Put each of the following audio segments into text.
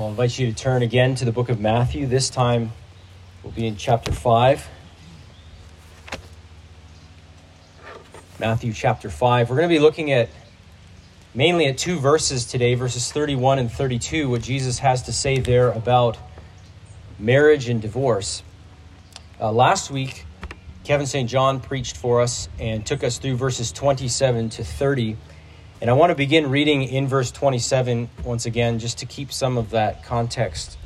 I'll invite you to turn again to the book of Matthew. This time we'll be in chapter 5. Matthew chapter 5. We're going to be looking at mainly at two verses today, verses 31 and 32, what Jesus has to say there about marriage and divorce. Uh, last week, Kevin St. John preached for us and took us through verses 27 to 30. And I want to begin reading in verse 27 once again, just to keep some of that context.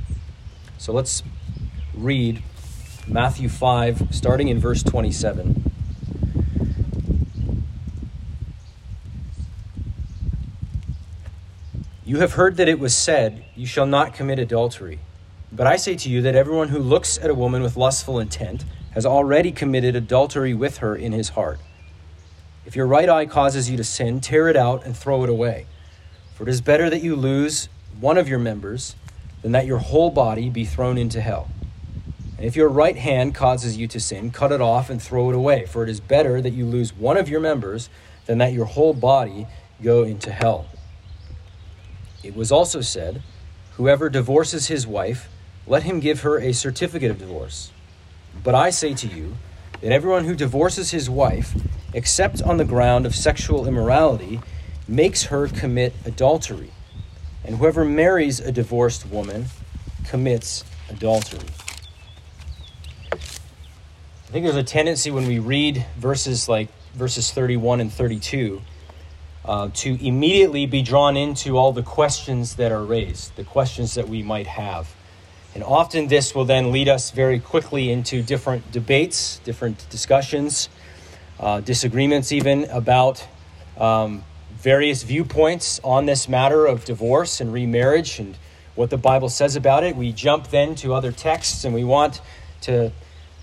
So let's read Matthew 5, starting in verse 27. You have heard that it was said, You shall not commit adultery. But I say to you that everyone who looks at a woman with lustful intent has already committed adultery with her in his heart. If your right eye causes you to sin, tear it out and throw it away. For it is better that you lose one of your members than that your whole body be thrown into hell. And if your right hand causes you to sin, cut it off and throw it away. For it is better that you lose one of your members than that your whole body go into hell. It was also said, Whoever divorces his wife, let him give her a certificate of divorce. But I say to you that everyone who divorces his wife, except on the ground of sexual immorality, makes her commit adultery. And whoever marries a divorced woman commits adultery. I think there's a tendency when we read verses like verses 31 and 32 uh, to immediately be drawn into all the questions that are raised, the questions that we might have. And often this will then lead us very quickly into different debates, different discussions, uh, disagreements, even about um, various viewpoints on this matter of divorce and remarriage and what the Bible says about it. We jump then to other texts and we want to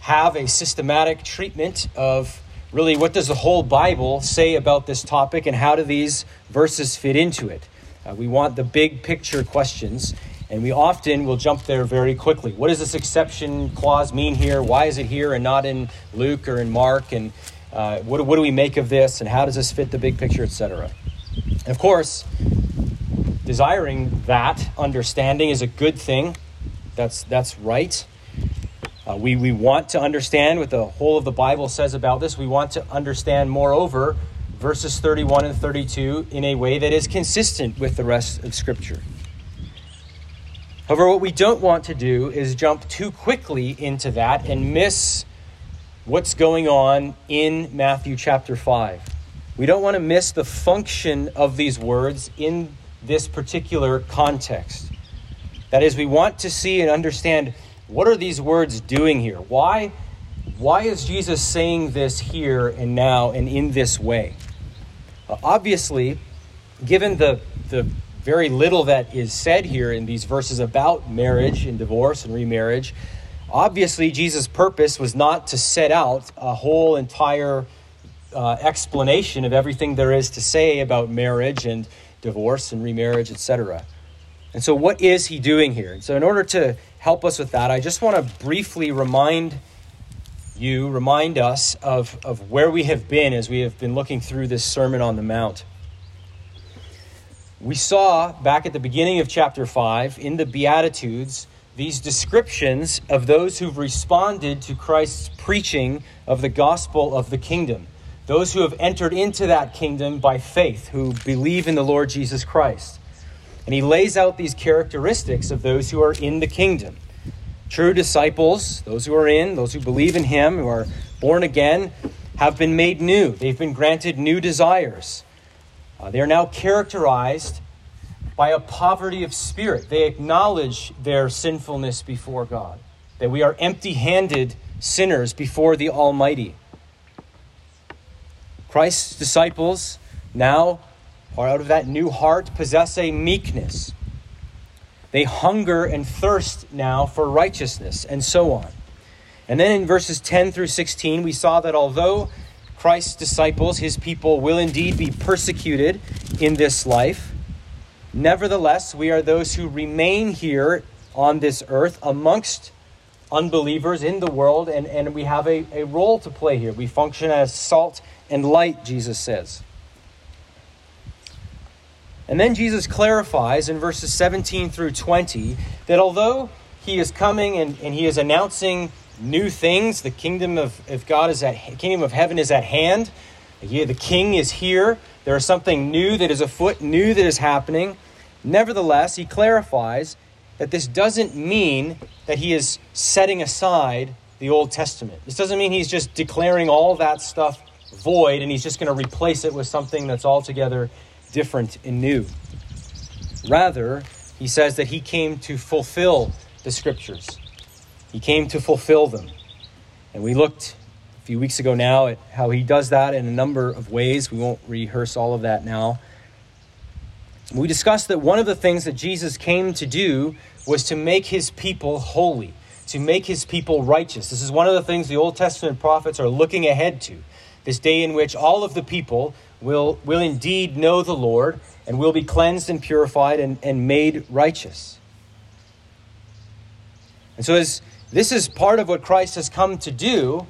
have a systematic treatment of really what does the whole Bible say about this topic and how do these verses fit into it. Uh, we want the big picture questions and we often will jump there very quickly. What does this exception clause mean here? Why is it here and not in Luke or in Mark? And uh, what, what do we make of this? And how does this fit the big picture, etc.? Of course, desiring that understanding is a good thing. That's, that's right. Uh, we, we want to understand what the whole of the Bible says about this. We want to understand, moreover, verses 31 and 32 in a way that is consistent with the rest of Scripture. However, what we don't want to do is jump too quickly into that and miss what's going on in Matthew chapter 5. We don't want to miss the function of these words in this particular context. That is, we want to see and understand what are these words doing here? Why, why is Jesus saying this here and now and in this way? Obviously, given the, the very little that is said here in these verses about marriage and divorce and remarriage. Obviously, Jesus' purpose was not to set out a whole entire uh, explanation of everything there is to say about marriage and divorce and remarriage, etc. And so, what is he doing here? And so, in order to help us with that, I just want to briefly remind you, remind us of, of where we have been as we have been looking through this Sermon on the Mount. We saw back at the beginning of chapter 5 in the Beatitudes these descriptions of those who've responded to Christ's preaching of the gospel of the kingdom. Those who have entered into that kingdom by faith, who believe in the Lord Jesus Christ. And he lays out these characteristics of those who are in the kingdom. True disciples, those who are in, those who believe in him, who are born again, have been made new. They've been granted new desires. Uh, they are now characterized by a poverty of spirit. They acknowledge their sinfulness before God, that we are empty handed sinners before the Almighty. Christ's disciples now are out of that new heart possess a meekness. They hunger and thirst now for righteousness, and so on. And then in verses 10 through 16, we saw that although Christ's disciples, his people, will indeed be persecuted in this life. Nevertheless, we are those who remain here on this earth amongst unbelievers in the world, and, and we have a, a role to play here. We function as salt and light, Jesus says. And then Jesus clarifies in verses 17 through 20 that although he is coming and, and he is announcing new things, the kingdom of, of God is at kingdom of heaven is at hand. Yeah, The king is here. There is something new that is afoot, new that is happening. Nevertheless, he clarifies that this doesn't mean that he is setting aside the Old Testament. This doesn't mean he's just declaring all that stuff void and he's just going to replace it with something that's altogether different and new. Rather, he says that he came to fulfill the scriptures, he came to fulfill them. And we looked a few weeks ago now at how he does that in a number of ways. We won't rehearse all of that now. We discussed that one of the things that Jesus came to do was to make his people holy, to make his people righteous. This is one of the things the Old Testament prophets are looking ahead to. This day in which all of the people will, will indeed know the Lord and will be cleansed and purified and, and made righteous. And so, as this is part of what Christ has come to do,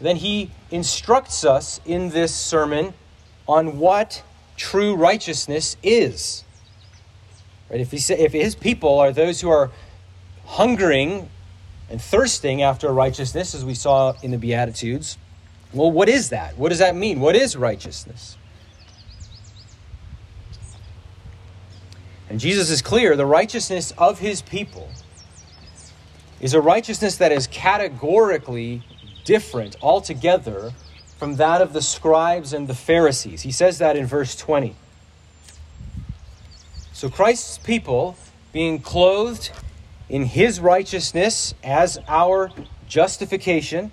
then he instructs us in this sermon on what true righteousness is. Right? If, he say, if his people are those who are hungering and thirsting after righteousness, as we saw in the Beatitudes, well, what is that? What does that mean? What is righteousness? And Jesus is clear the righteousness of his people is a righteousness that is categorically different altogether from that of the scribes and the Pharisees. He says that in verse 20. So Christ's people, being clothed in his righteousness as our justification,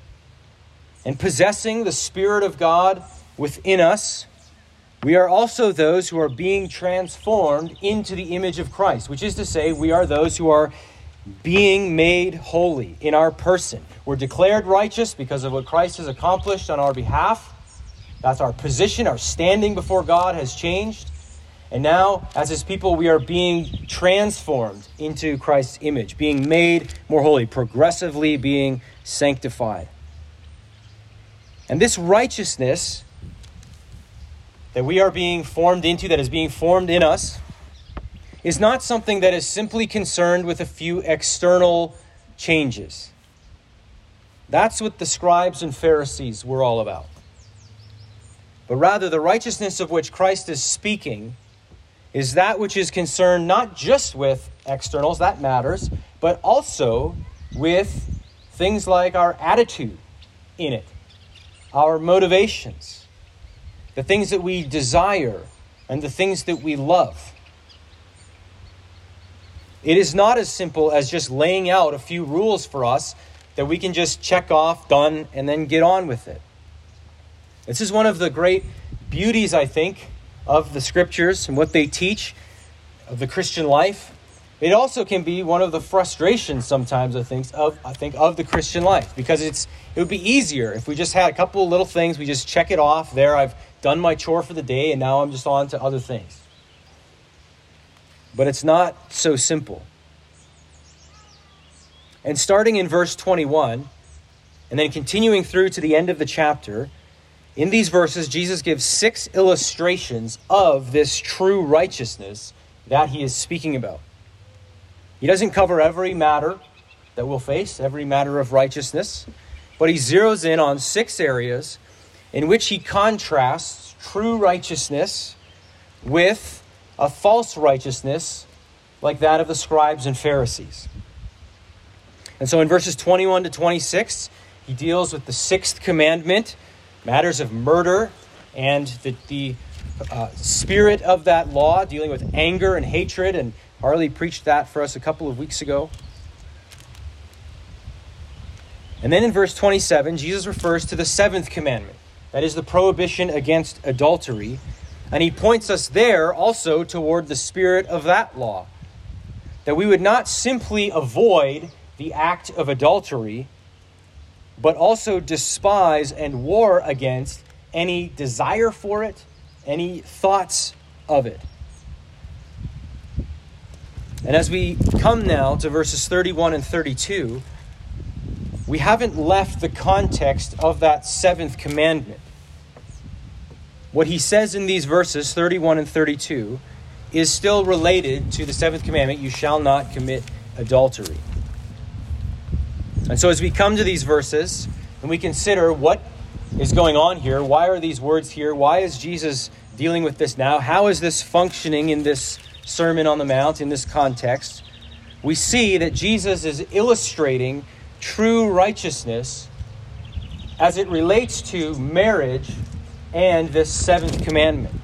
and possessing the Spirit of God within us, we are also those who are being transformed into the image of Christ, which is to say, we are those who are being made holy in our person. We're declared righteous because of what Christ has accomplished on our behalf. That's our position, our standing before God has changed. And now, as his people, we are being transformed into Christ's image, being made more holy, progressively being sanctified. And this righteousness that we are being formed into, that is being formed in us, is not something that is simply concerned with a few external changes. That's what the scribes and Pharisees were all about. But rather, the righteousness of which Christ is speaking is that which is concerned not just with externals, that matters, but also with things like our attitude in it, our motivations, the things that we desire, and the things that we love. It is not as simple as just laying out a few rules for us that we can just check off, done, and then get on with it. This is one of the great beauties, I think, of the scriptures and what they teach of the Christian life. It also can be one of the frustrations sometimes, I think, of I think of the Christian life because it's it would be easier if we just had a couple little things, we just check it off. There, I've done my chore for the day, and now I'm just on to other things. But it's not so simple. And starting in verse 21, and then continuing through to the end of the chapter, in these verses, Jesus gives six illustrations of this true righteousness that he is speaking about. He doesn't cover every matter that we'll face, every matter of righteousness, but he zeroes in on six areas in which he contrasts true righteousness with a false righteousness like that of the scribes and Pharisees. And so in verses 21 to 26, he deals with the sixth commandment, matters of murder, and the, the uh, spirit of that law, dealing with anger and hatred. And Harley preached that for us a couple of weeks ago. And then in verse 27, Jesus refers to the seventh commandment that is, the prohibition against adultery. And he points us there also toward the spirit of that law. That we would not simply avoid the act of adultery, but also despise and war against any desire for it, any thoughts of it. And as we come now to verses 31 and 32, we haven't left the context of that seventh commandment. What he says in these verses, 31 and 32, is still related to the seventh commandment you shall not commit adultery. And so, as we come to these verses and we consider what is going on here, why are these words here? Why is Jesus dealing with this now? How is this functioning in this Sermon on the Mount, in this context? We see that Jesus is illustrating true righteousness as it relates to marriage and this seventh commandment.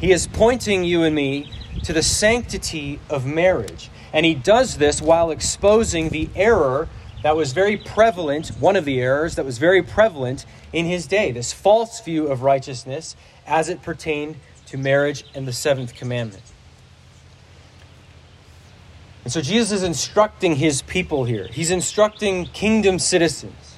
He is pointing you and me to the sanctity of marriage. And he does this while exposing the error that was very prevalent, one of the errors that was very prevalent in his day, this false view of righteousness as it pertained to marriage and the seventh commandment. And so Jesus is instructing his people here. He's instructing kingdom citizens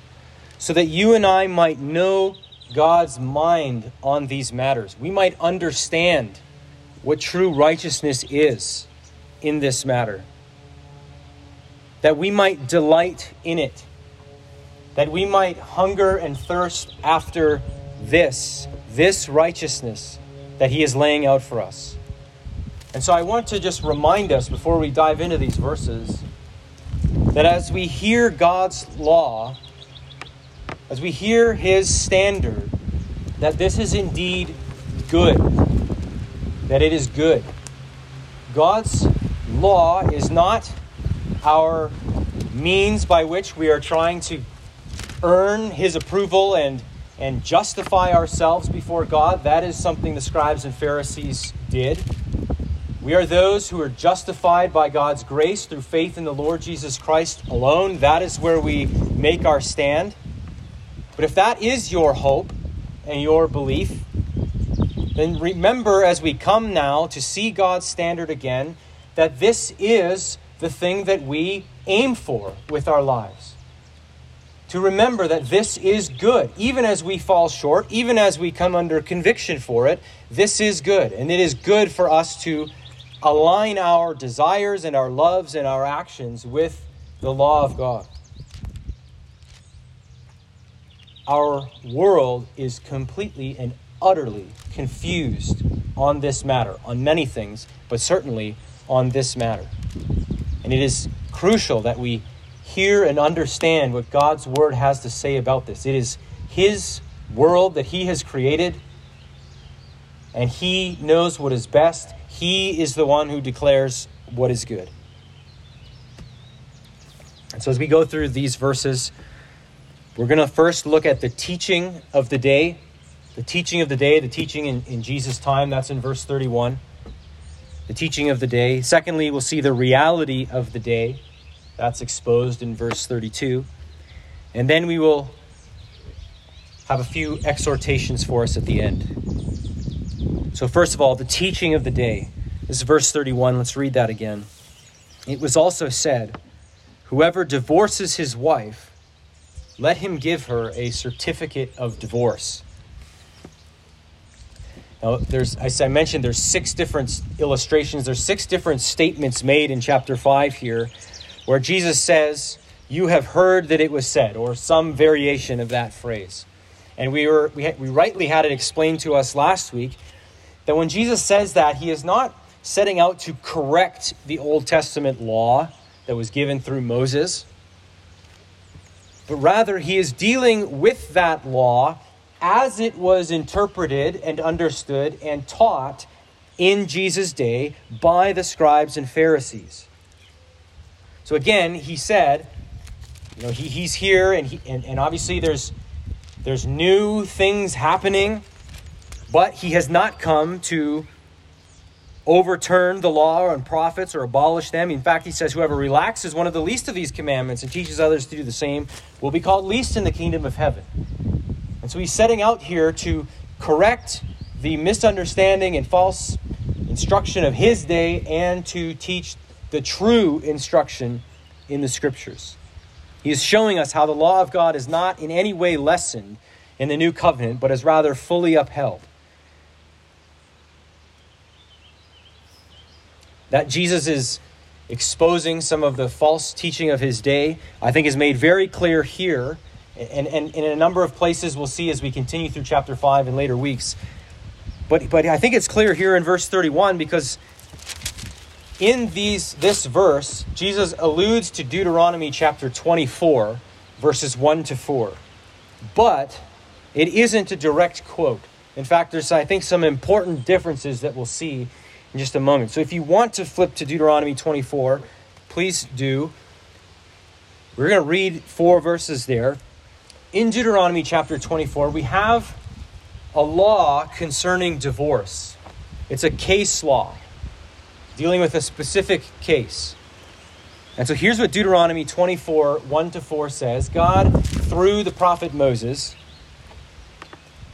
so that you and I might know God's mind on these matters. We might understand what true righteousness is in this matter. That we might delight in it. That we might hunger and thirst after this, this righteousness that He is laying out for us. And so I want to just remind us before we dive into these verses that as we hear God's law, as we hear His standard, that this is indeed good. That it is good. God's law is not our means by which we are trying to earn His approval and, and justify ourselves before God. That is something the scribes and Pharisees did. We are those who are justified by God's grace through faith in the Lord Jesus Christ alone. That is where we make our stand. But if that is your hope and your belief, then remember as we come now to see God's standard again that this is the thing that we aim for with our lives. To remember that this is good. Even as we fall short, even as we come under conviction for it, this is good. And it is good for us to align our desires and our loves and our actions with the law of God. Our world is completely and utterly confused on this matter, on many things, but certainly on this matter. And it is crucial that we hear and understand what God's Word has to say about this. It is His world that He has created, and He knows what is best. He is the one who declares what is good. And so, as we go through these verses, we're going to first look at the teaching of the day. The teaching of the day, the teaching in, in Jesus' time, that's in verse 31. The teaching of the day. Secondly, we'll see the reality of the day. That's exposed in verse 32. And then we will have a few exhortations for us at the end. So, first of all, the teaching of the day. This is verse 31. Let's read that again. It was also said, Whoever divorces his wife, let him give her a certificate of divorce. Now, there's, as I mentioned, there's six different illustrations. There's six different statements made in chapter 5 here where Jesus says, You have heard that it was said, or some variation of that phrase. And we, were, we, had, we rightly had it explained to us last week that when Jesus says that, he is not setting out to correct the Old Testament law that was given through Moses, but rather he is dealing with that law as it was interpreted and understood and taught in Jesus' day by the scribes and Pharisees. So again, he said, you know, he, he's here, and, he, and, and obviously there's, there's new things happening but he has not come to overturn the law and prophets or abolish them. In fact, he says, Whoever relaxes one of the least of these commandments and teaches others to do the same will be called least in the kingdom of heaven. And so he's setting out here to correct the misunderstanding and false instruction of his day and to teach the true instruction in the scriptures. He is showing us how the law of God is not in any way lessened in the new covenant, but is rather fully upheld. That Jesus is exposing some of the false teaching of his day, I think is made very clear here. And, and, and in a number of places we'll see as we continue through chapter 5 in later weeks. But, but I think it's clear here in verse 31 because in these, this verse, Jesus alludes to Deuteronomy chapter 24, verses 1 to 4. But it isn't a direct quote. In fact, there's, I think, some important differences that we'll see in just a moment. So if you want to flip to Deuteronomy 24, please do. We're going to read four verses there. In Deuteronomy chapter 24, we have a law concerning divorce. It's a case law dealing with a specific case. And so here's what Deuteronomy 24 1 to 4 says God, through the prophet Moses,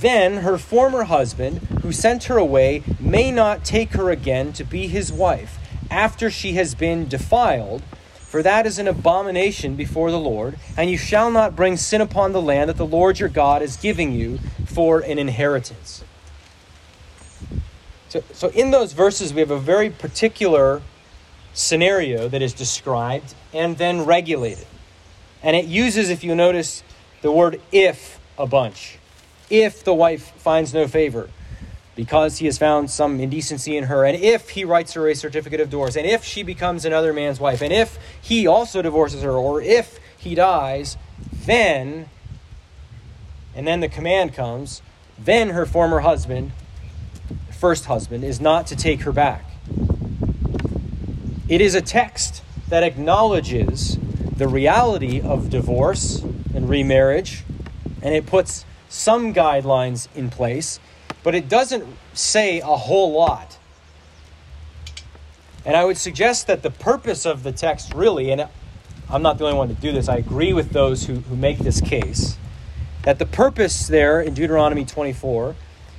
then her former husband who sent her away may not take her again to be his wife after she has been defiled for that is an abomination before the Lord, and you shall not bring sin upon the land that the Lord your God is giving you for an inheritance. So, so in those verses, we have a very particular scenario that is described and then regulated. And it uses, if you notice, the word if a bunch. If the wife finds no favor, because he has found some indecency in her, and if he writes her a certificate of divorce, and if she becomes another man's wife, and if he also divorces her, or if he dies, then, and then the command comes, then her former husband, first husband, is not to take her back. It is a text that acknowledges the reality of divorce and remarriage, and it puts some guidelines in place but it doesn't say a whole lot. And I would suggest that the purpose of the text really, and I'm not the only one to do this, I agree with those who, who make this case, that the purpose there in Deuteronomy 24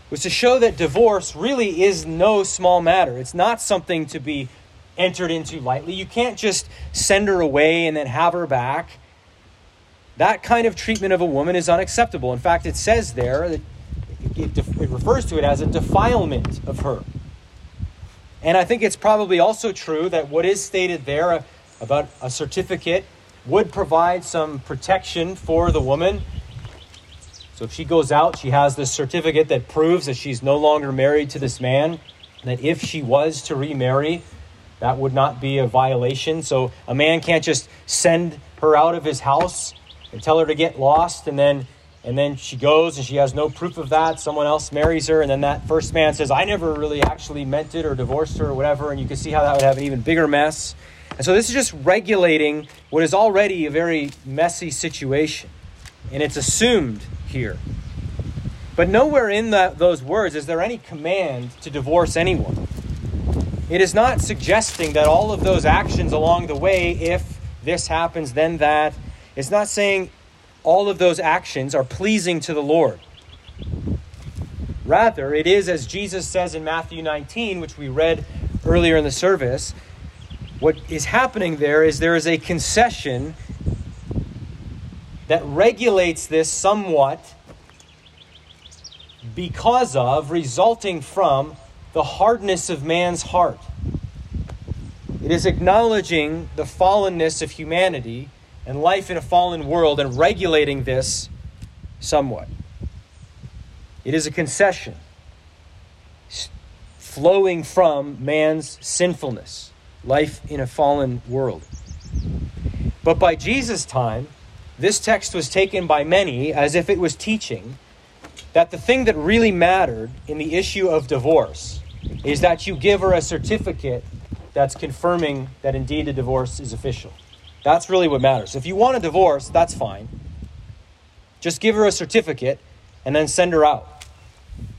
was to show that divorce really is no small matter. It's not something to be entered into lightly. You can't just send her away and then have her back. That kind of treatment of a woman is unacceptable. In fact, it says there that it, it refers to it as a defilement of her. And I think it's probably also true that what is stated there about a certificate would provide some protection for the woman. So if she goes out, she has this certificate that proves that she's no longer married to this man, that if she was to remarry, that would not be a violation. So a man can't just send her out of his house and tell her to get lost and then and then she goes and she has no proof of that. Someone else marries her, and then that first man says, I never really actually meant it or divorced her or whatever. And you can see how that would have an even bigger mess. And so this is just regulating what is already a very messy situation. And it's assumed here. But nowhere in the, those words is there any command to divorce anyone. It is not suggesting that all of those actions along the way, if this happens, then that, it's not saying all of those actions are pleasing to the Lord. Rather, it is as Jesus says in Matthew 19, which we read earlier in the service, what is happening there is there is a concession that regulates this somewhat because of, resulting from, the hardness of man's heart. It is acknowledging the fallenness of humanity and life in a fallen world and regulating this somewhat. It is a concession flowing from man's sinfulness, life in a fallen world. But by Jesus' time, this text was taken by many as if it was teaching that the thing that really mattered in the issue of divorce is that you give her a certificate that's confirming that indeed the divorce is official. That's really what matters. If you want a divorce, that's fine. Just give her a certificate and then send her out.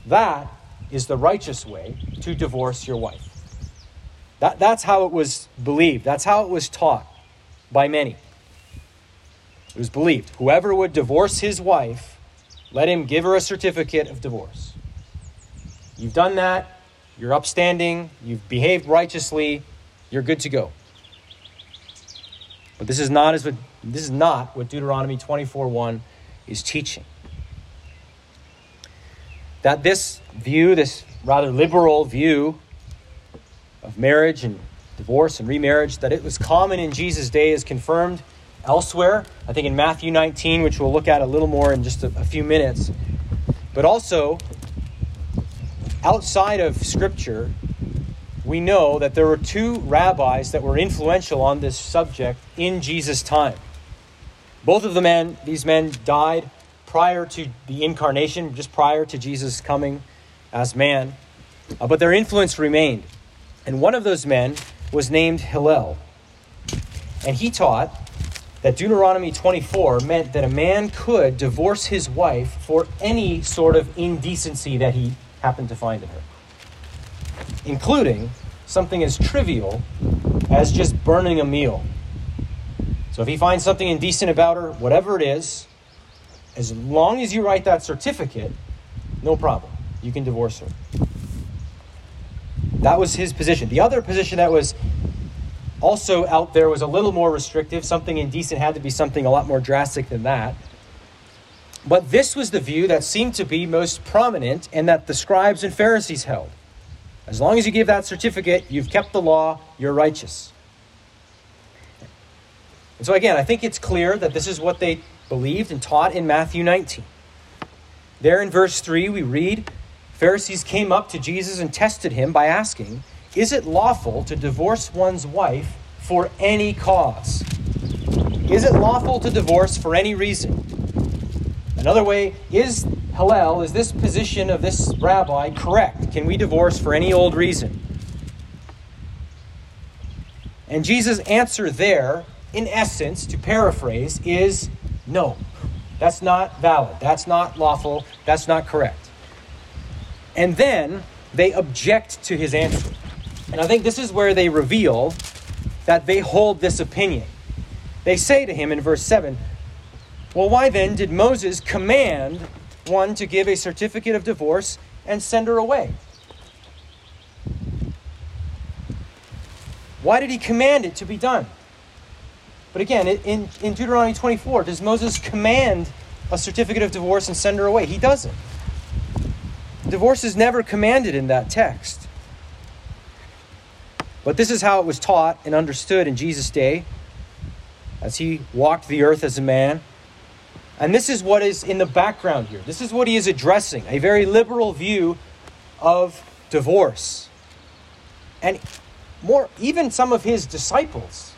That is the righteous way to divorce your wife. That, that's how it was believed. That's how it was taught by many. It was believed. Whoever would divorce his wife, let him give her a certificate of divorce. you've done that, you're upstanding, you've behaved righteously, you're good to go. But this is not as what this is not what Deuteronomy 24:1 is teaching. That this view, this rather liberal view of marriage and divorce and remarriage, that it was common in Jesus' day is confirmed elsewhere. I think in Matthew 19, which we'll look at a little more in just a, a few minutes. But also, outside of Scripture, we know that there were two rabbis that were influential on this subject in Jesus' time. Both of the men, these men died prior to the incarnation, just prior to Jesus coming as man, uh, but their influence remained. And one of those men was named Hillel. And he taught that Deuteronomy 24 meant that a man could divorce his wife for any sort of indecency that he happened to find in her, including something as trivial as just burning a meal. So if he finds something indecent about her, whatever it is, as long as you write that certificate, no problem. You can divorce her. That was his position. The other position that was also out there was a little more restrictive. Something indecent had to be something a lot more drastic than that. But this was the view that seemed to be most prominent and that the scribes and Pharisees held. As long as you give that certificate, you've kept the law, you're righteous. And so, again, I think it's clear that this is what they believed and taught in Matthew 19. There in verse 3, we read Pharisees came up to Jesus and tested him by asking, Is it lawful to divorce one's wife for any cause? Is it lawful to divorce for any reason? Another way, is Hillel, is this position of this rabbi correct? Can we divorce for any old reason? And Jesus' answer there, in essence, to paraphrase, is no. That's not valid. That's not lawful. That's not correct. And then they object to his answer. And I think this is where they reveal that they hold this opinion. They say to him in verse 7 Well, why then did Moses command one to give a certificate of divorce and send her away? Why did he command it to be done? But again, in, in Deuteronomy 24, does Moses command a certificate of divorce and send her away? He doesn't. Divorce is never commanded in that text. But this is how it was taught and understood in Jesus' day as he walked the earth as a man. And this is what is in the background here. This is what he is addressing a very liberal view of divorce. And more, even some of his disciples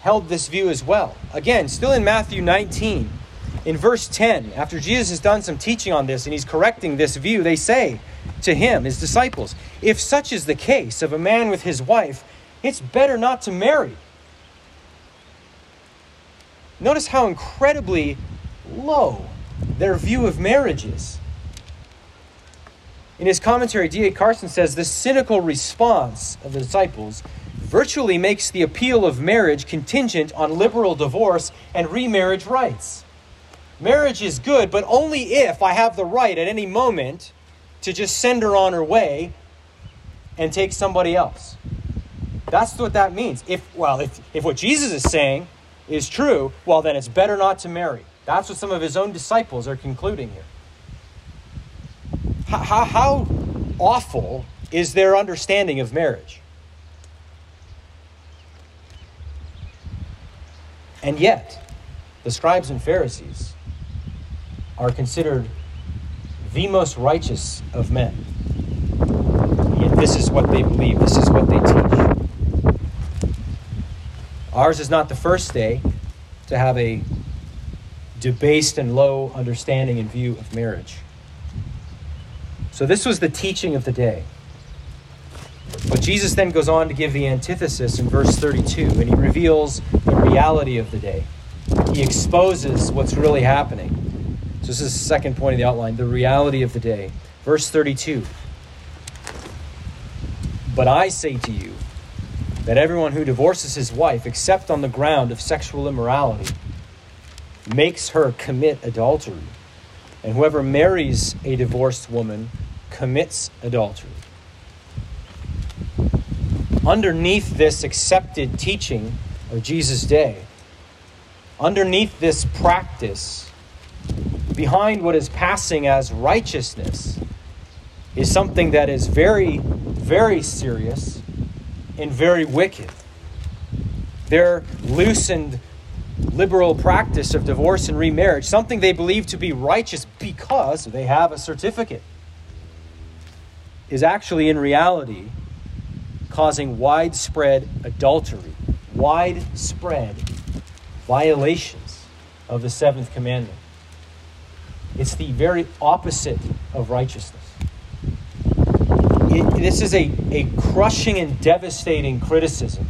held this view as well. Again, still in Matthew 19, in verse 10, after Jesus has done some teaching on this and he's correcting this view, they say to him, his disciples, If such is the case of a man with his wife, it's better not to marry. Notice how incredibly low their view of marriage is. In his commentary, D.A. Carson says the cynical response of the disciples virtually makes the appeal of marriage contingent on liberal divorce and remarriage rights. Marriage is good, but only if I have the right at any moment to just send her on her way and take somebody else. That's what that means. If well, if, if what Jesus is saying is true, well then it's better not to marry. That's what some of his own disciples are concluding here. How, how, how awful is their understanding of marriage? And yet, the scribes and Pharisees are considered the most righteous of men. Yet this is what they believe, this is what they teach. Ours is not the first day to have a debased and low understanding and view of marriage. So, this was the teaching of the day. But Jesus then goes on to give the antithesis in verse 32, and he reveals the reality of the day. He exposes what's really happening. So, this is the second point of the outline the reality of the day. Verse 32 But I say to you that everyone who divorces his wife, except on the ground of sexual immorality, makes her commit adultery. And whoever marries a divorced woman commits adultery. Underneath this accepted teaching of Jesus' day, underneath this practice, behind what is passing as righteousness, is something that is very, very serious and very wicked. Their loosened liberal practice of divorce and remarriage, something they believe to be righteous because they have a certificate, is actually in reality causing widespread adultery, widespread violations of the seventh commandment. It's the very opposite of righteousness. It, this is a, a crushing and devastating criticism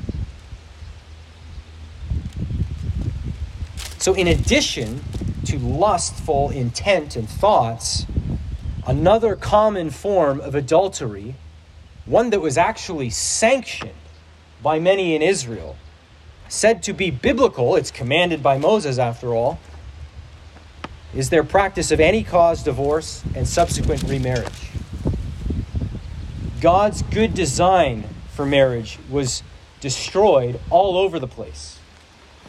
So, in addition to lustful intent and thoughts, another common form of adultery, one that was actually sanctioned by many in Israel, said to be biblical, it's commanded by Moses after all, is their practice of any cause divorce and subsequent remarriage. God's good design for marriage was destroyed all over the place,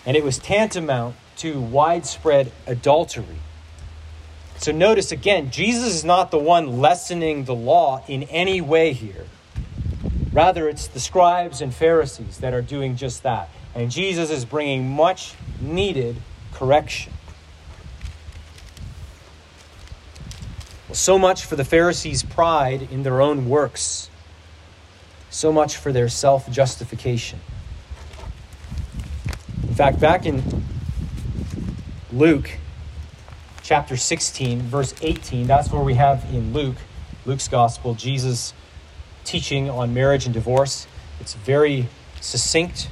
and it was tantamount to widespread adultery. So notice again, Jesus is not the one lessening the law in any way here. Rather, it's the scribes and Pharisees that are doing just that. And Jesus is bringing much needed correction. Well, so much for the Pharisees' pride in their own works, so much for their self justification. In fact, back in Luke chapter 16, verse 18. That's where we have in Luke, Luke's gospel, Jesus teaching on marriage and divorce. It's very succinct.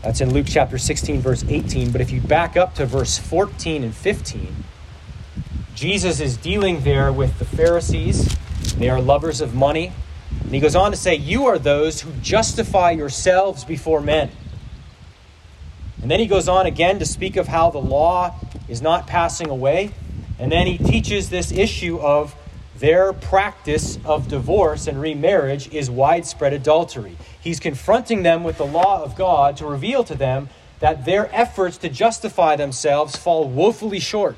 That's in Luke chapter 16, verse 18. But if you back up to verse 14 and 15, Jesus is dealing there with the Pharisees. They are lovers of money. And he goes on to say, You are those who justify yourselves before men. And then he goes on again to speak of how the law is not passing away. And then he teaches this issue of their practice of divorce and remarriage is widespread adultery. He's confronting them with the law of God to reveal to them that their efforts to justify themselves fall woefully short.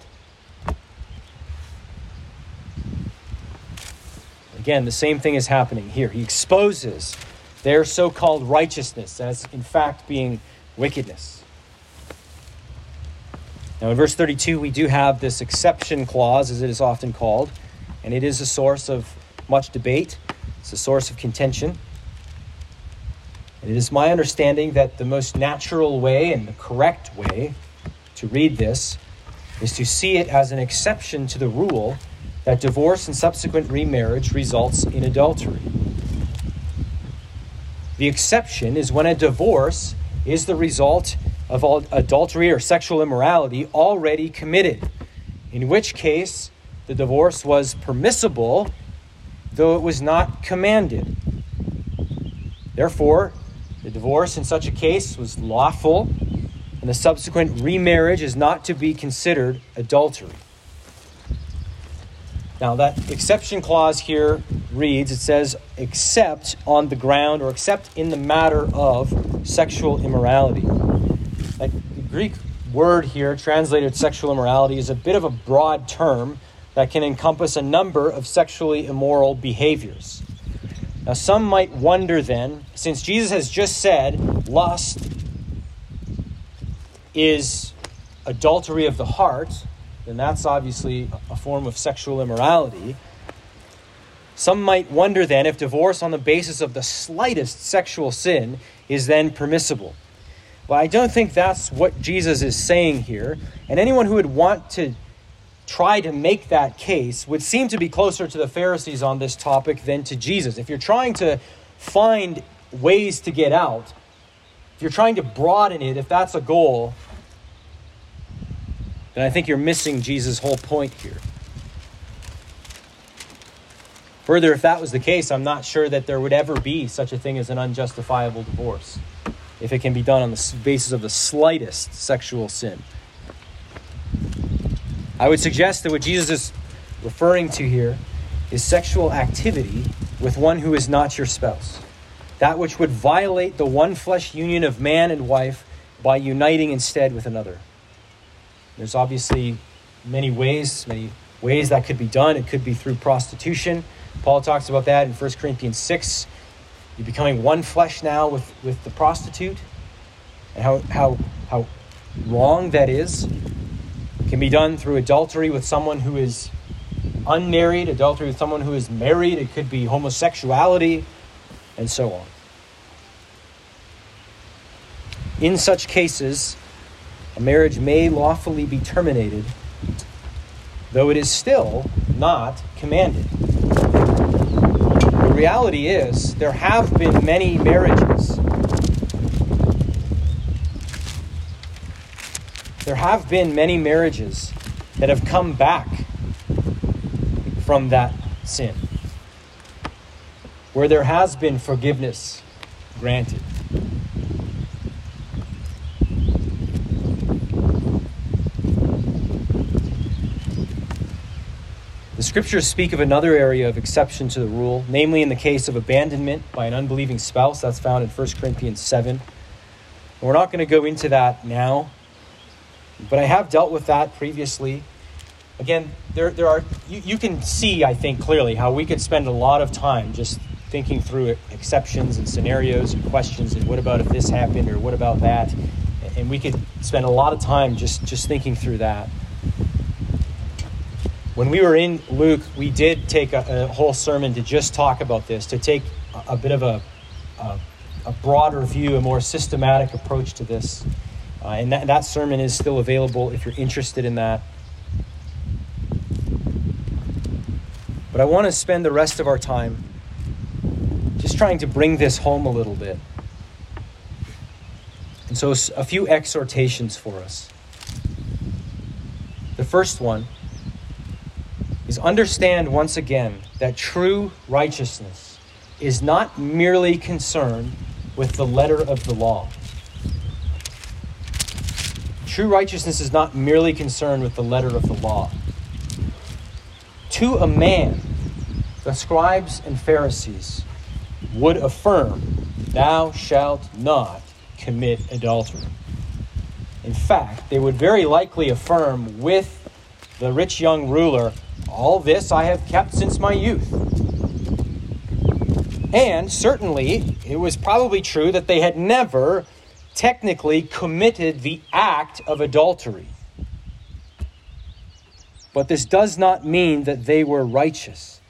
Again, the same thing is happening here. He exposes their so called righteousness as, in fact, being wickedness. Now, in verse 32, we do have this exception clause, as it is often called, and it is a source of much debate. It's a source of contention. And it is my understanding that the most natural way and the correct way to read this is to see it as an exception to the rule that divorce and subsequent remarriage results in adultery. The exception is when a divorce is the result of adultery or sexual immorality already committed, in which case the divorce was permissible, though it was not commanded. Therefore, the divorce in such a case was lawful, and the subsequent remarriage is not to be considered adultery. Now, that exception clause here reads it says, except on the ground or except in the matter of sexual immorality. Like the Greek word here, translated sexual immorality, is a bit of a broad term that can encompass a number of sexually immoral behaviors. Now, some might wonder then, since Jesus has just said lust is adultery of the heart, then that's obviously a form of sexual immorality. Some might wonder then if divorce on the basis of the slightest sexual sin is then permissible. But I don't think that's what Jesus is saying here. And anyone who would want to try to make that case would seem to be closer to the Pharisees on this topic than to Jesus. If you're trying to find ways to get out, if you're trying to broaden it, if that's a goal, then I think you're missing Jesus' whole point here. Further, if that was the case, I'm not sure that there would ever be such a thing as an unjustifiable divorce if it can be done on the basis of the slightest sexual sin. I would suggest that what Jesus is referring to here is sexual activity with one who is not your spouse. That which would violate the one flesh union of man and wife by uniting instead with another. There's obviously many ways, many ways that could be done. It could be through prostitution. Paul talks about that in 1 Corinthians 6. You're becoming one flesh now with, with the prostitute. And how, how, how wrong that is. It can be done through adultery with someone who is unmarried, adultery with someone who is married. It could be homosexuality, and so on. In such cases, a marriage may lawfully be terminated, though it is still not commanded. Reality is, there have been many marriages. There have been many marriages that have come back from that sin, where there has been forgiveness granted. Scriptures speak of another area of exception to the rule, namely in the case of abandonment by an unbelieving spouse. That's found in 1 Corinthians 7. We're not going to go into that now, but I have dealt with that previously. Again, there, there are you, you can see, I think, clearly how we could spend a lot of time just thinking through exceptions and scenarios and questions and what about if this happened or what about that and we could spend a lot of time just just thinking through that when we were in Luke, we did take a, a whole sermon to just talk about this, to take a, a bit of a, a, a, broader view, a more systematic approach to this. Uh, and that, that sermon is still available if you're interested in that. But I want to spend the rest of our time just trying to bring this home a little bit. And so, a few exhortations for us. The first one is understand once again that true righteousness is not merely concerned with the letter of the law. True righteousness is not merely concerned with the letter of the law. To a man, the scribes and Pharisees would affirm, Thou shalt not commit adultery. In fact, they would very likely affirm with the rich young ruler, all this I have kept since my youth. And certainly, it was probably true that they had never technically committed the act of adultery. But this does not mean that they were righteous.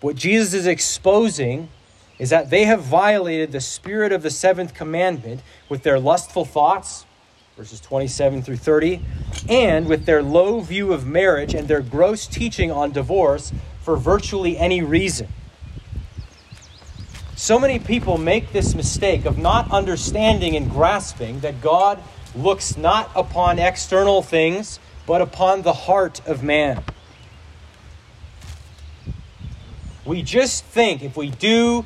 What Jesus is exposing is that they have violated the spirit of the seventh commandment with their lustful thoughts, verses 27 through 30, and with their low view of marriage and their gross teaching on divorce for virtually any reason. So many people make this mistake of not understanding and grasping that God looks not upon external things, but upon the heart of man. We just think if we do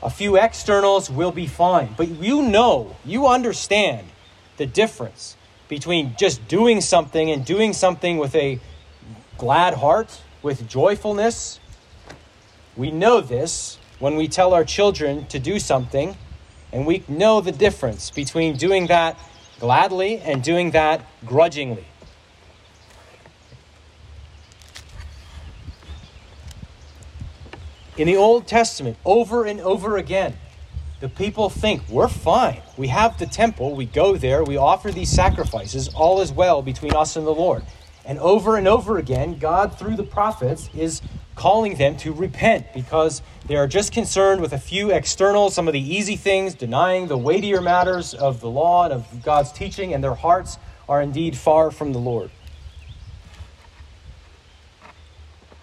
a few externals, we'll be fine. But you know, you understand the difference between just doing something and doing something with a glad heart, with joyfulness. We know this when we tell our children to do something, and we know the difference between doing that gladly and doing that grudgingly. In the Old Testament, over and over again, the people think we're fine. We have the temple, we go there, we offer these sacrifices, all is well between us and the Lord. And over and over again, God, through the prophets, is calling them to repent because they are just concerned with a few external, some of the easy things, denying the weightier matters of the law and of God's teaching, and their hearts are indeed far from the Lord.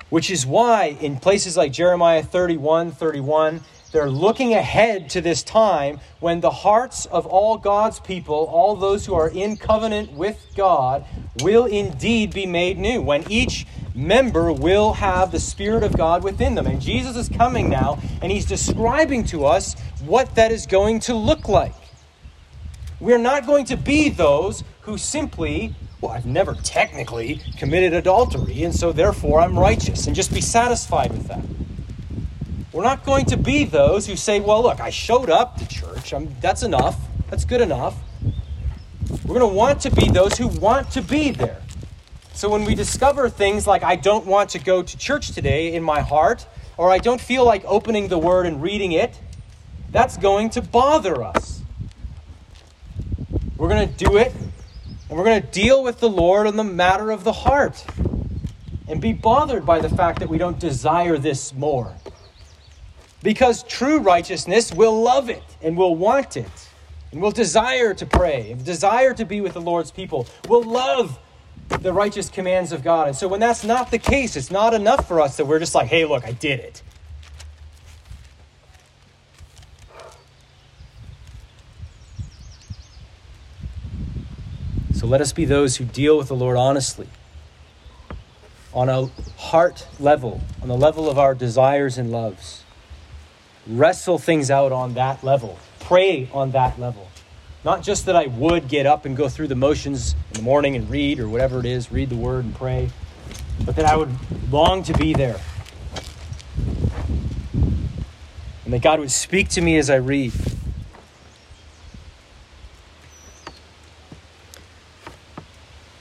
Which is why, in places like Jeremiah 31 31, they're looking ahead to this time when the hearts of all God's people, all those who are in covenant with God, will indeed be made new. When each member will have the Spirit of God within them. And Jesus is coming now, and he's describing to us what that is going to look like. We're not going to be those who simply well, I've never technically committed adultery, and so therefore I'm righteous, and just be satisfied with that. We're not going to be those who say, well, look, I showed up to church. I'm, that's enough. That's good enough. We're going to want to be those who want to be there. So when we discover things like, I don't want to go to church today in my heart, or I don't feel like opening the Word and reading it, that's going to bother us. We're going to do it, and we're going to deal with the Lord on the matter of the heart and be bothered by the fact that we don't desire this more. Because true righteousness will love it and will want it and will desire to pray and desire to be with the Lord's people, will love the righteous commands of God. And so when that's not the case, it's not enough for us that we're just like, hey, look, I did it. So let us be those who deal with the Lord honestly, on a heart level, on the level of our desires and loves. Wrestle things out on that level, pray on that level. Not just that I would get up and go through the motions in the morning and read or whatever it is, read the word and pray, but that I would long to be there. And that God would speak to me as I read.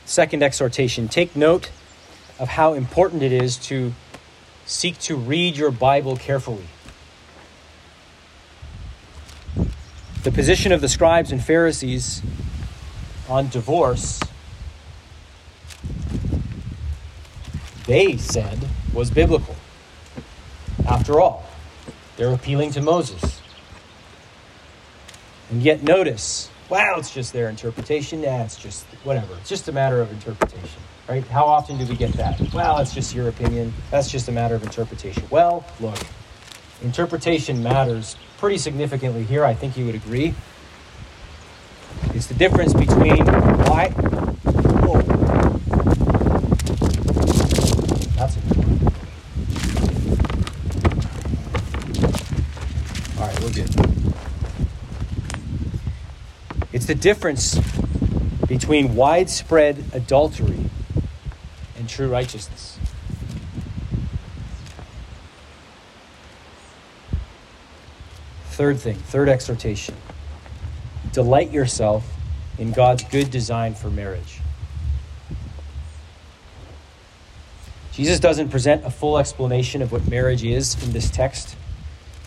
Second exhortation take note of how important it is to seek to read your Bible carefully. The position of the scribes and Pharisees on divorce, they said, was biblical. After all, they're appealing to Moses. And yet, notice, wow, it's just their interpretation. Yeah, it's just whatever. It's just a matter of interpretation, right? How often do we get that? Well, it's just your opinion. That's just a matter of interpretation. Well, look, interpretation matters pretty significantly here. I think you would agree. It's the difference between why. Whoa. That's a good one. All right, we're good. It's the difference between widespread adultery and true righteousness. Third thing, third exhortation delight yourself in God's good design for marriage. Jesus doesn't present a full explanation of what marriage is in this text.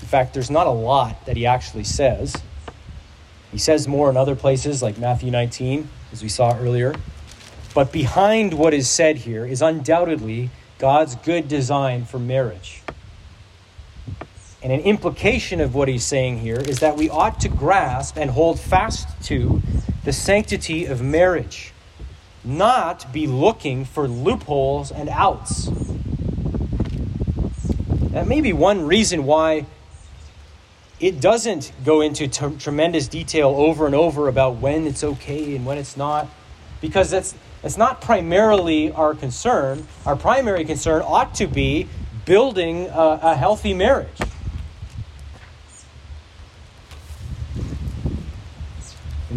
In fact, there's not a lot that he actually says. He says more in other places, like Matthew 19, as we saw earlier. But behind what is said here is undoubtedly God's good design for marriage. And an implication of what he's saying here is that we ought to grasp and hold fast to the sanctity of marriage, not be looking for loopholes and outs. That may be one reason why it doesn't go into t- tremendous detail over and over about when it's okay and when it's not, because that's, that's not primarily our concern. Our primary concern ought to be building a, a healthy marriage.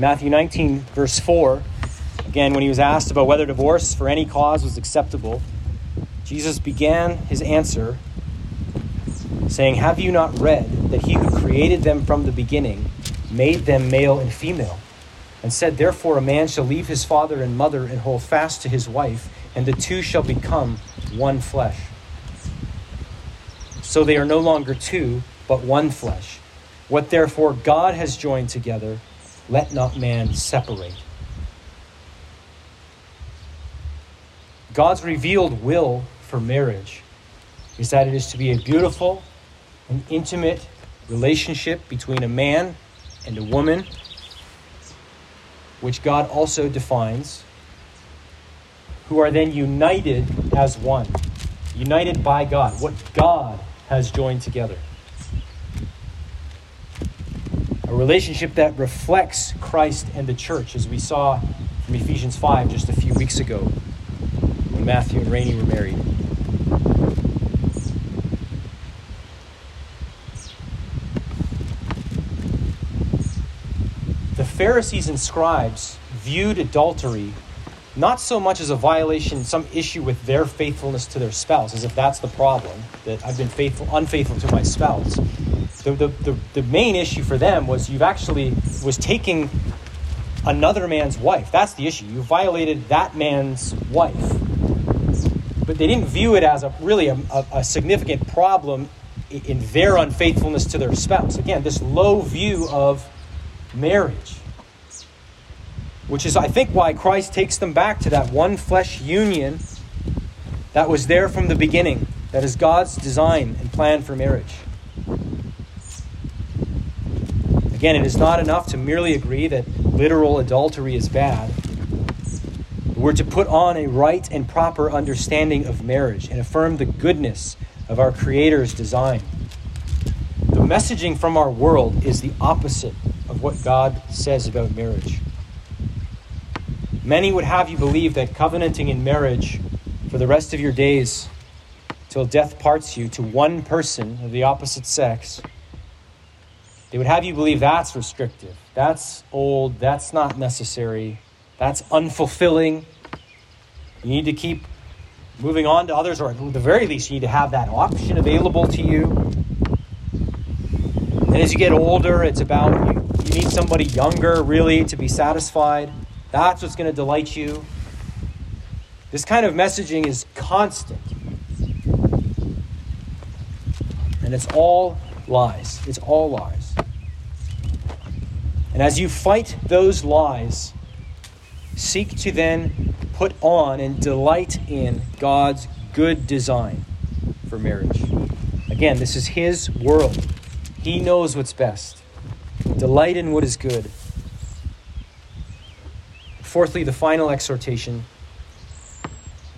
Matthew 19, verse 4, again, when he was asked about whether divorce for any cause was acceptable, Jesus began his answer saying, Have you not read that he who created them from the beginning made them male and female? And said, Therefore, a man shall leave his father and mother and hold fast to his wife, and the two shall become one flesh. So they are no longer two, but one flesh. What therefore God has joined together, let not man separate. God's revealed will for marriage is that it is to be a beautiful and intimate relationship between a man and a woman, which God also defines, who are then united as one, united by God, what God has joined together a relationship that reflects Christ and the church, as we saw from Ephesians 5 just a few weeks ago when Matthew and Rainey were married. The Pharisees and scribes viewed adultery not so much as a violation, some issue with their faithfulness to their spouse, as if that's the problem, that I've been faithful, unfaithful to my spouse. The, the, the, the main issue for them was you've actually was taking another man's wife. That's the issue. You violated that man's wife. But they didn't view it as a really a, a, a significant problem in their unfaithfulness to their spouse. Again, this low view of marriage which is, I think, why Christ takes them back to that one flesh union that was there from the beginning, that is God's design and plan for marriage. Again, it is not enough to merely agree that literal adultery is bad. We're to put on a right and proper understanding of marriage and affirm the goodness of our Creator's design. The messaging from our world is the opposite of what God says about marriage. Many would have you believe that covenanting in marriage for the rest of your days, till death parts you to one person of the opposite sex, they would have you believe that's restrictive, that's old, that's not necessary, that's unfulfilling. You need to keep moving on to others, or at the very least, you need to have that option available to you. And as you get older, it's about you, you need somebody younger, really, to be satisfied. That's what's going to delight you. This kind of messaging is constant. And it's all lies. It's all lies. And as you fight those lies, seek to then put on and delight in God's good design for marriage. Again, this is His world. He knows what's best. Delight in what is good. Fourthly, the final exhortation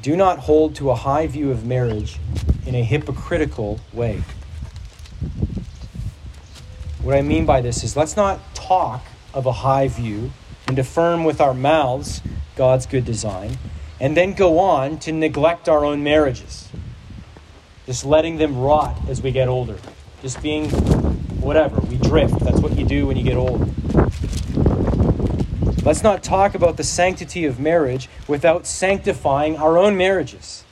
do not hold to a high view of marriage in a hypocritical way. What I mean by this is let's not talk of a high view and affirm with our mouths God's good design, and then go on to neglect our own marriages. Just letting them rot as we get older. Just being whatever, we drift. That's what you do when you get old. Let's not talk about the sanctity of marriage without sanctifying our own marriages,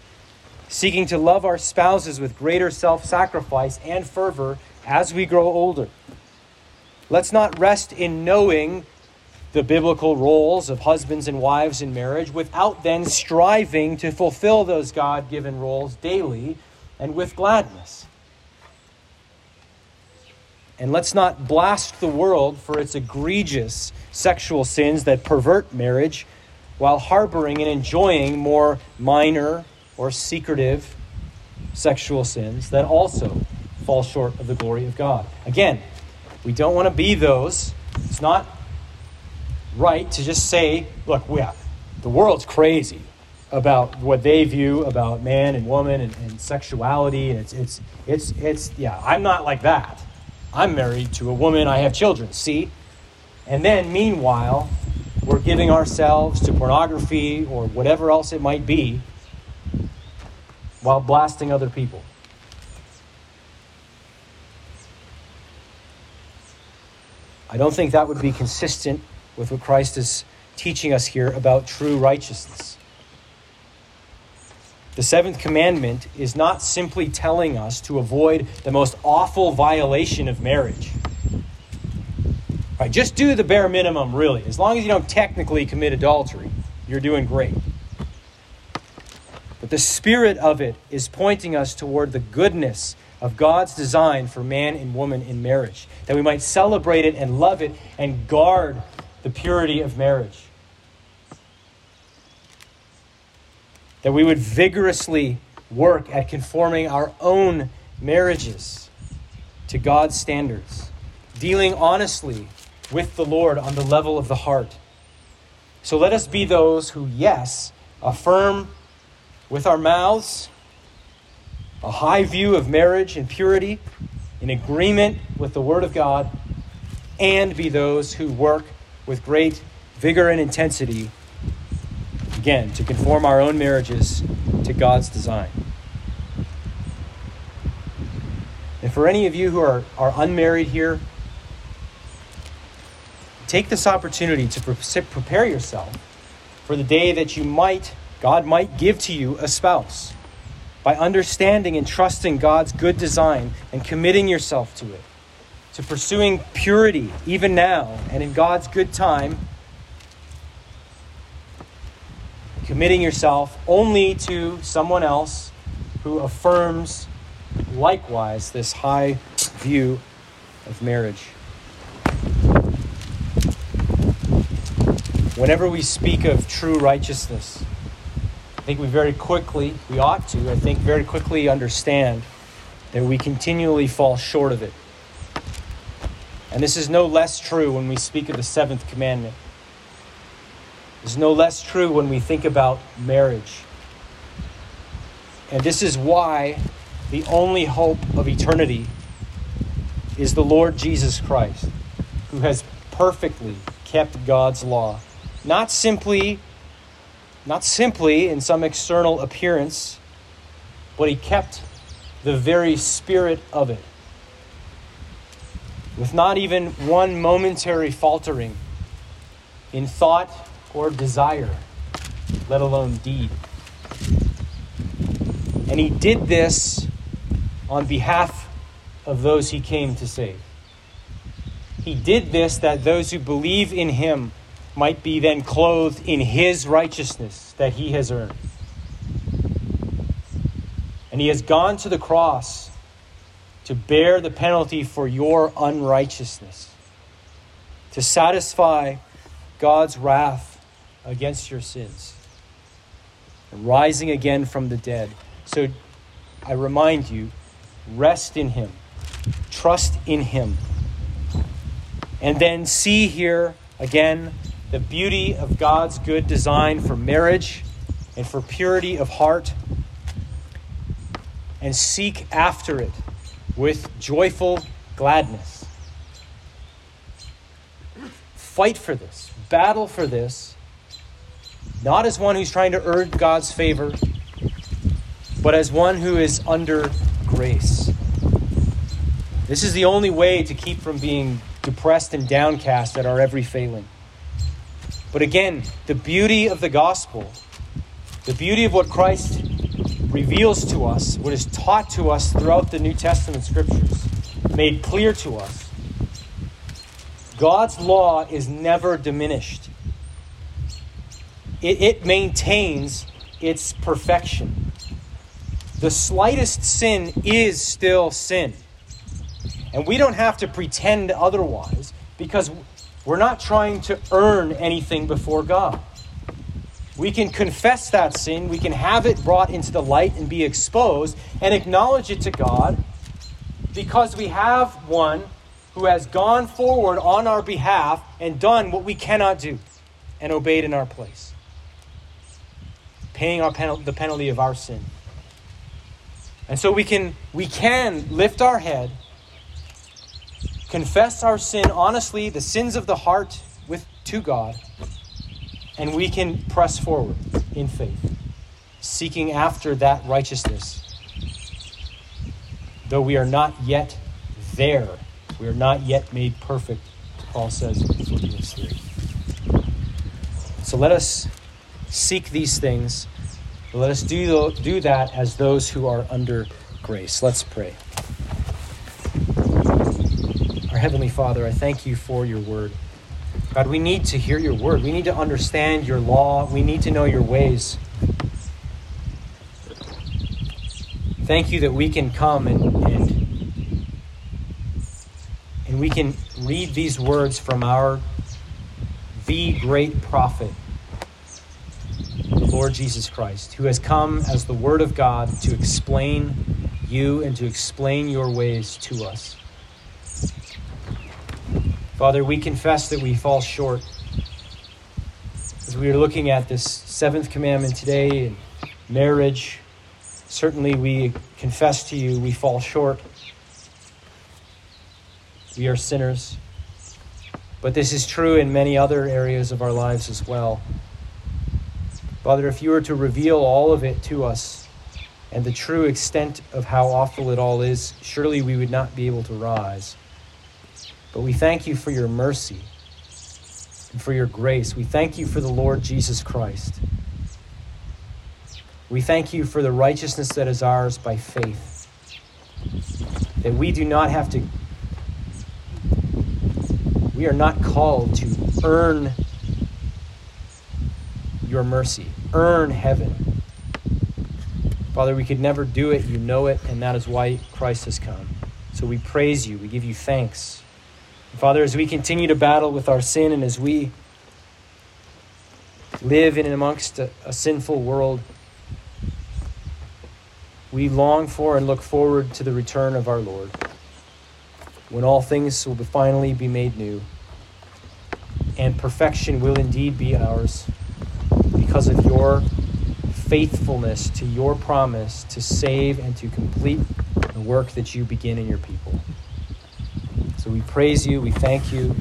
seeking to love our spouses with greater self sacrifice and fervor as we grow older. Let's not rest in knowing the biblical roles of husbands and wives in marriage without then striving to fulfill those God given roles daily and with gladness. And let's not blast the world for its egregious sexual sins that pervert marriage while harboring and enjoying more minor or secretive sexual sins that also fall short of the glory of God. Again, we don't want to be those. It's not right to just say, look, yeah, the world's crazy about what they view about man and woman and, and sexuality. And it's, it's, it's, it's, yeah, I'm not like that. I'm married to a woman, I have children. See? And then, meanwhile, we're giving ourselves to pornography or whatever else it might be while blasting other people. I don't think that would be consistent with what Christ is teaching us here about true righteousness. The seventh commandment is not simply telling us to avoid the most awful violation of marriage. Right, just do the bare minimum, really. As long as you don't technically commit adultery, you're doing great. But the spirit of it is pointing us toward the goodness of God's design for man and woman in marriage, that we might celebrate it and love it and guard the purity of marriage. That we would vigorously work at conforming our own marriages to God's standards, dealing honestly with the Lord on the level of the heart. So let us be those who, yes, affirm with our mouths a high view of marriage and purity in agreement with the Word of God, and be those who work with great vigor and intensity Again, to conform our own marriages to God's design. And for any of you who are, are unmarried here, take this opportunity to pre- prepare yourself for the day that you might, God might give to you a spouse by understanding and trusting God's good design and committing yourself to it, to pursuing purity even now and in God's good time, committing yourself only to someone else who affirms likewise this high view of marriage. Whenever we speak of true righteousness, I think we very quickly, we ought to, I think, very quickly understand that we continually fall short of it. And this is no less true when we speak of the seventh commandment. It's no less true when we think about marriage. And this is why the only hope of eternity is the Lord Jesus Christ, who has perfectly kept God's law. Not simply not simply in some external appearance, but he kept the very spirit of it. With not even one momentary faltering in thought or desire, let alone deed. And he did this on behalf of those he came to save. He did this that those who believe in him might be then clothed in his righteousness that he has earned. And he has gone to the cross to bear the penalty for your unrighteousness, to satisfy God's wrath against your sins, rising again from the dead. So I remind you rest in him, trust in him. And then see here again the beauty of God's good design for marriage and for purity of heart, and seek after it with joyful gladness. Fight for this, battle for this, not as one who's trying to earn God's favor, but as one who is under grace. This is the only way to keep from being depressed and downcast at our every failing. But again, the beauty of the gospel, the beauty of what Christ reveals to us, what is taught to us throughout the New Testament scriptures, made clear to us. God's law is never diminished, it, it maintains its perfection. The slightest sin is still sin. And we don't have to pretend otherwise because we're not trying to earn anything before God. We can confess that sin, we can have it brought into the light and be exposed and acknowledge it to God because we have one who has gone forward on our behalf and done what we cannot do and obeyed in our place, paying our the penalty of our sin. And so we can, we can lift our head confess our sin honestly, the sins of the heart with to God, and we can press forward in faith, seeking after that righteousness. Though we are not yet there, we are not yet made perfect, Paul says in Philippians 3. So let us seek these things. Let us do, do that as those who are under grace. Let's pray. Our Heavenly Father, I thank you for your word. God, we need to hear your word. We need to understand your law. We need to know your ways. Thank you that we can come and, and, and we can read these words from our the great prophet, the Lord Jesus Christ, who has come as the Word of God to explain you and to explain your ways to us. Father, we confess that we fall short. As we are looking at this seventh commandment today in marriage, certainly we confess to you we fall short. We are sinners. But this is true in many other areas of our lives as well. Father, if you were to reveal all of it to us and the true extent of how awful it all is, surely we would not be able to rise. But we thank you for your mercy. and for your grace. We thank you for the Lord Jesus Christ. We thank you for the righteousness that is ours by faith. That we do not have to, we are not called to earn your mercy, earn heaven. Father, we could never do it. You know it, and that is why Christ has come. So we praise you. We give you thanks. Father, as we continue to battle with our sin and as we live in and amongst a, a sinful world, we long for and look forward to the return of our Lord, when all things will finally be made new, and perfection will indeed be ours because of your faithfulness to your promise to save and to complete the work that you begin in your people. So we praise you, we thank you.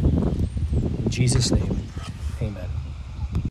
In Jesus' name.